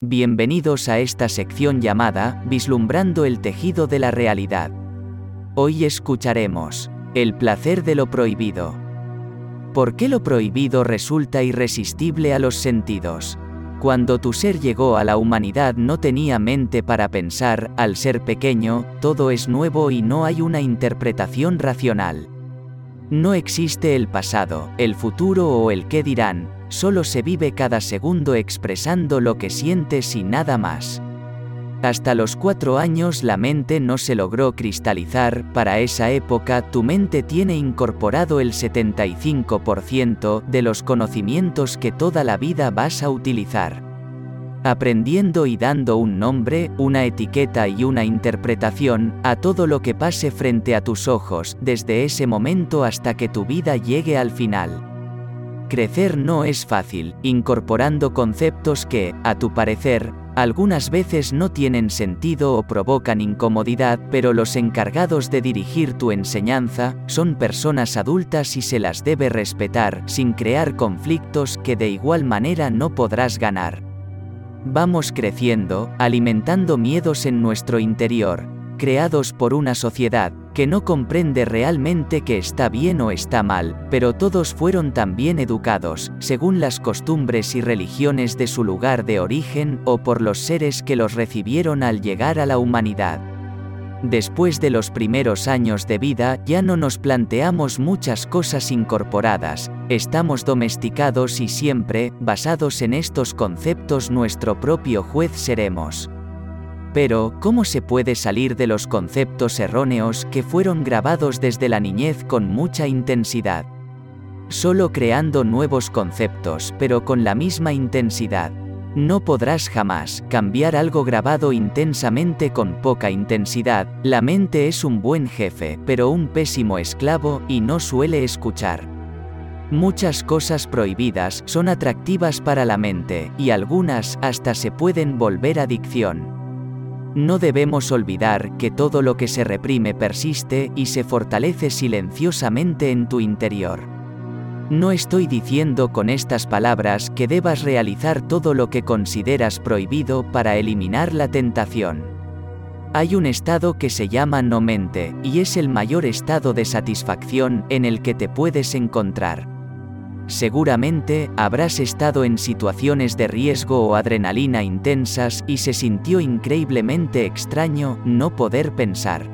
Bienvenidos a esta sección llamada Vislumbrando el tejido de la realidad. Hoy escucharemos El placer de lo prohibido. ¿Por qué lo prohibido resulta irresistible a los sentidos? Cuando tu ser llegó a la humanidad no tenía mente para pensar, al ser pequeño, todo es nuevo y no hay una interpretación racional. No existe el pasado, el futuro o el qué dirán, solo se vive cada segundo expresando lo que sientes y nada más. Hasta los cuatro años la mente no se logró cristalizar, para esa época tu mente tiene incorporado el 75% de los conocimientos que toda la vida vas a utilizar. Aprendiendo y dando un nombre, una etiqueta y una interpretación a todo lo que pase frente a tus ojos, desde ese momento hasta que tu vida llegue al final. Crecer no es fácil, incorporando conceptos que, a tu parecer, algunas veces no tienen sentido o provocan incomodidad, pero los encargados de dirigir tu enseñanza son personas adultas y se las debe respetar, sin crear conflictos que de igual manera no podrás ganar. Vamos creciendo, alimentando miedos en nuestro interior, creados por una sociedad, que no comprende realmente que está bien o está mal, pero todos fueron también educados, según las costumbres y religiones de su lugar de origen o por los seres que los recibieron al llegar a la humanidad. Después de los primeros años de vida ya no nos planteamos muchas cosas incorporadas, estamos domesticados y siempre, basados en estos conceptos nuestro propio juez seremos. Pero, ¿cómo se puede salir de los conceptos erróneos que fueron grabados desde la niñez con mucha intensidad? Solo creando nuevos conceptos, pero con la misma intensidad. No podrás jamás cambiar algo grabado intensamente con poca intensidad. La mente es un buen jefe, pero un pésimo esclavo, y no suele escuchar. Muchas cosas prohibidas son atractivas para la mente, y algunas hasta se pueden volver adicción. No debemos olvidar que todo lo que se reprime persiste y se fortalece silenciosamente en tu interior. No estoy diciendo con estas palabras que debas realizar todo lo que consideras prohibido para eliminar la tentación. Hay un estado que se llama no mente, y es el mayor estado de satisfacción en el que te puedes encontrar. Seguramente, habrás estado en situaciones de riesgo o adrenalina intensas y se sintió increíblemente extraño no poder pensar.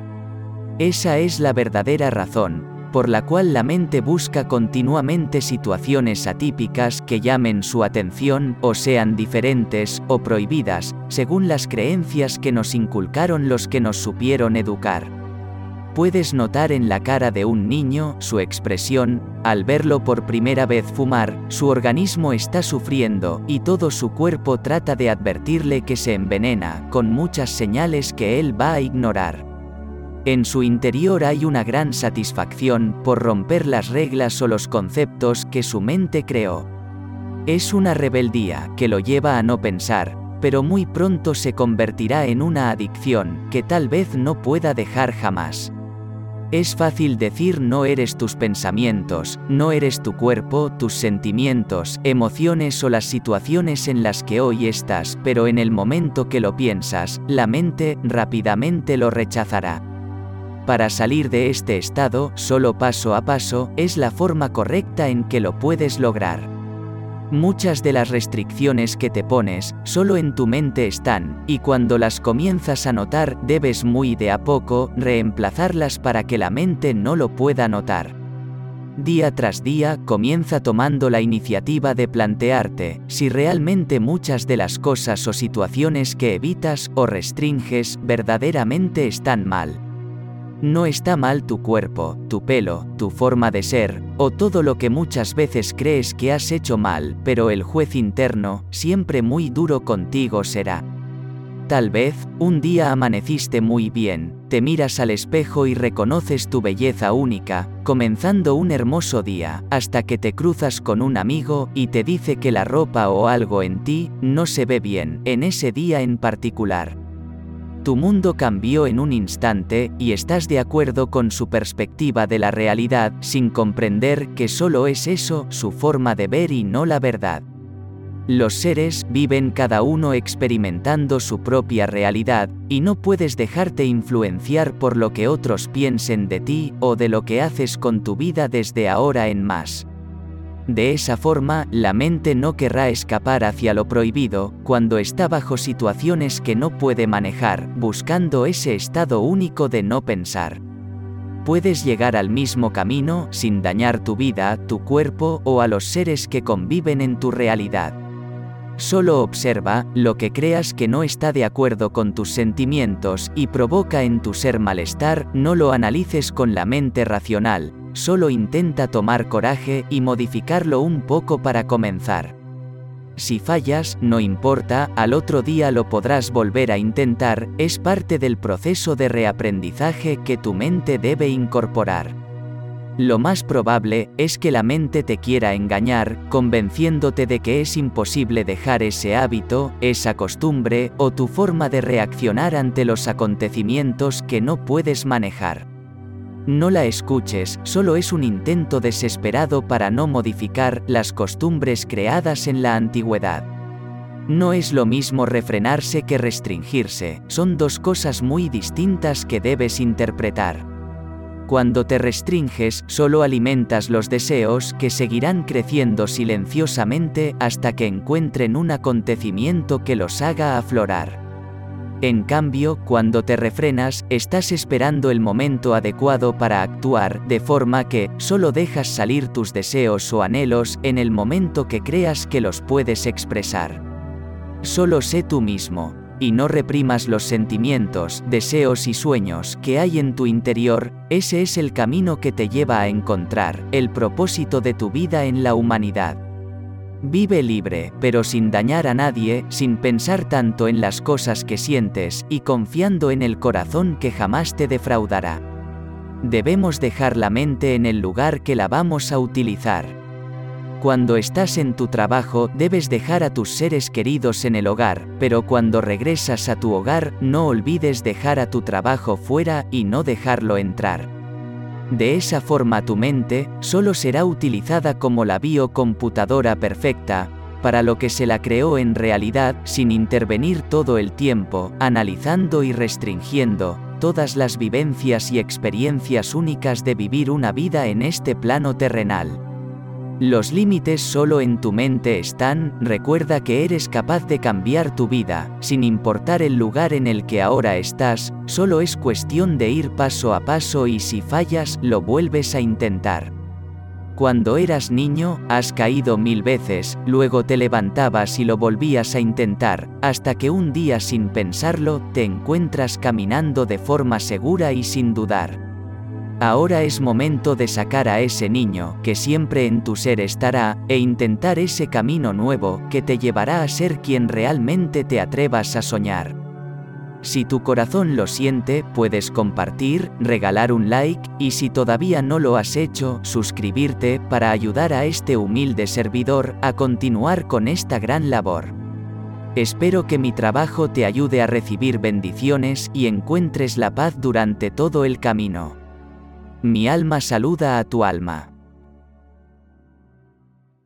Esa es la verdadera razón, por la cual la mente busca continuamente situaciones atípicas que llamen su atención o sean diferentes o prohibidas, según las creencias que nos inculcaron los que nos supieron educar. Puedes notar en la cara de un niño su expresión, al verlo por primera vez fumar, su organismo está sufriendo y todo su cuerpo trata de advertirle que se envenena, con muchas señales que él va a ignorar. En su interior hay una gran satisfacción por romper las reglas o los conceptos que su mente creó. Es una rebeldía que lo lleva a no pensar, pero muy pronto se convertirá en una adicción que tal vez no pueda dejar jamás. Es fácil decir no eres tus pensamientos, no eres tu cuerpo, tus sentimientos, emociones o las situaciones en las que hoy estás, pero en el momento que lo piensas, la mente rápidamente lo rechazará. Para salir de este estado, solo paso a paso, es la forma correcta en que lo puedes lograr. Muchas de las restricciones que te pones, solo en tu mente están, y cuando las comienzas a notar, debes muy de a poco reemplazarlas para que la mente no lo pueda notar. Día tras día comienza tomando la iniciativa de plantearte si realmente muchas de las cosas o situaciones que evitas o restringes verdaderamente están mal. No está mal tu cuerpo, tu pelo, tu forma de ser, o todo lo que muchas veces crees que has hecho mal, pero el juez interno, siempre muy duro contigo será. Tal vez, un día amaneciste muy bien, te miras al espejo y reconoces tu belleza única, comenzando un hermoso día, hasta que te cruzas con un amigo y te dice que la ropa o algo en ti no se ve bien, en ese día en particular. Tu mundo cambió en un instante y estás de acuerdo con su perspectiva de la realidad sin comprender que solo es eso su forma de ver y no la verdad. Los seres viven cada uno experimentando su propia realidad, y no puedes dejarte influenciar por lo que otros piensen de ti o de lo que haces con tu vida desde ahora en más. De esa forma, la mente no querrá escapar hacia lo prohibido, cuando está bajo situaciones que no puede manejar, buscando ese estado único de no pensar. Puedes llegar al mismo camino sin dañar tu vida, tu cuerpo o a los seres que conviven en tu realidad. Solo observa lo que creas que no está de acuerdo con tus sentimientos y provoca en tu ser malestar, no lo analices con la mente racional, solo intenta tomar coraje y modificarlo un poco para comenzar. Si fallas, no importa, al otro día lo podrás volver a intentar, es parte del proceso de reaprendizaje que tu mente debe incorporar. Lo más probable es que la mente te quiera engañar, convenciéndote de que es imposible dejar ese hábito, esa costumbre o tu forma de reaccionar ante los acontecimientos que no puedes manejar. No la escuches, solo es un intento desesperado para no modificar las costumbres creadas en la antigüedad. No es lo mismo refrenarse que restringirse, son dos cosas muy distintas que debes interpretar. Cuando te restringes, solo alimentas los deseos que seguirán creciendo silenciosamente hasta que encuentren un acontecimiento que los haga aflorar. En cambio, cuando te refrenas, estás esperando el momento adecuado para actuar, de forma que, solo dejas salir tus deseos o anhelos en el momento que creas que los puedes expresar. Solo sé tú mismo, y no reprimas los sentimientos, deseos y sueños que hay en tu interior, ese es el camino que te lleva a encontrar el propósito de tu vida en la humanidad. Vive libre, pero sin dañar a nadie, sin pensar tanto en las cosas que sientes, y confiando en el corazón que jamás te defraudará. Debemos dejar la mente en el lugar que la vamos a utilizar. Cuando estás en tu trabajo debes dejar a tus seres queridos en el hogar, pero cuando regresas a tu hogar no olvides dejar a tu trabajo fuera y no dejarlo entrar. De esa forma tu mente solo será utilizada como la biocomputadora perfecta, para lo que se la creó en realidad sin intervenir todo el tiempo, analizando y restringiendo todas las vivencias y experiencias únicas de vivir una vida en este plano terrenal. Los límites solo en tu mente están, recuerda que eres capaz de cambiar tu vida, sin importar el lugar en el que ahora estás, solo es cuestión de ir paso a paso y si fallas, lo vuelves a intentar. Cuando eras niño, has caído mil veces, luego te levantabas y lo volvías a intentar, hasta que un día sin pensarlo, te encuentras caminando de forma segura y sin dudar. Ahora es momento de sacar a ese niño que siempre en tu ser estará, e intentar ese camino nuevo que te llevará a ser quien realmente te atrevas a soñar. Si tu corazón lo siente, puedes compartir, regalar un like, y si todavía no lo has hecho, suscribirte para ayudar a este humilde servidor a continuar con esta gran labor. Espero que mi trabajo te ayude a recibir bendiciones y encuentres la paz durante todo el camino. Mi alma saluda a tu alma.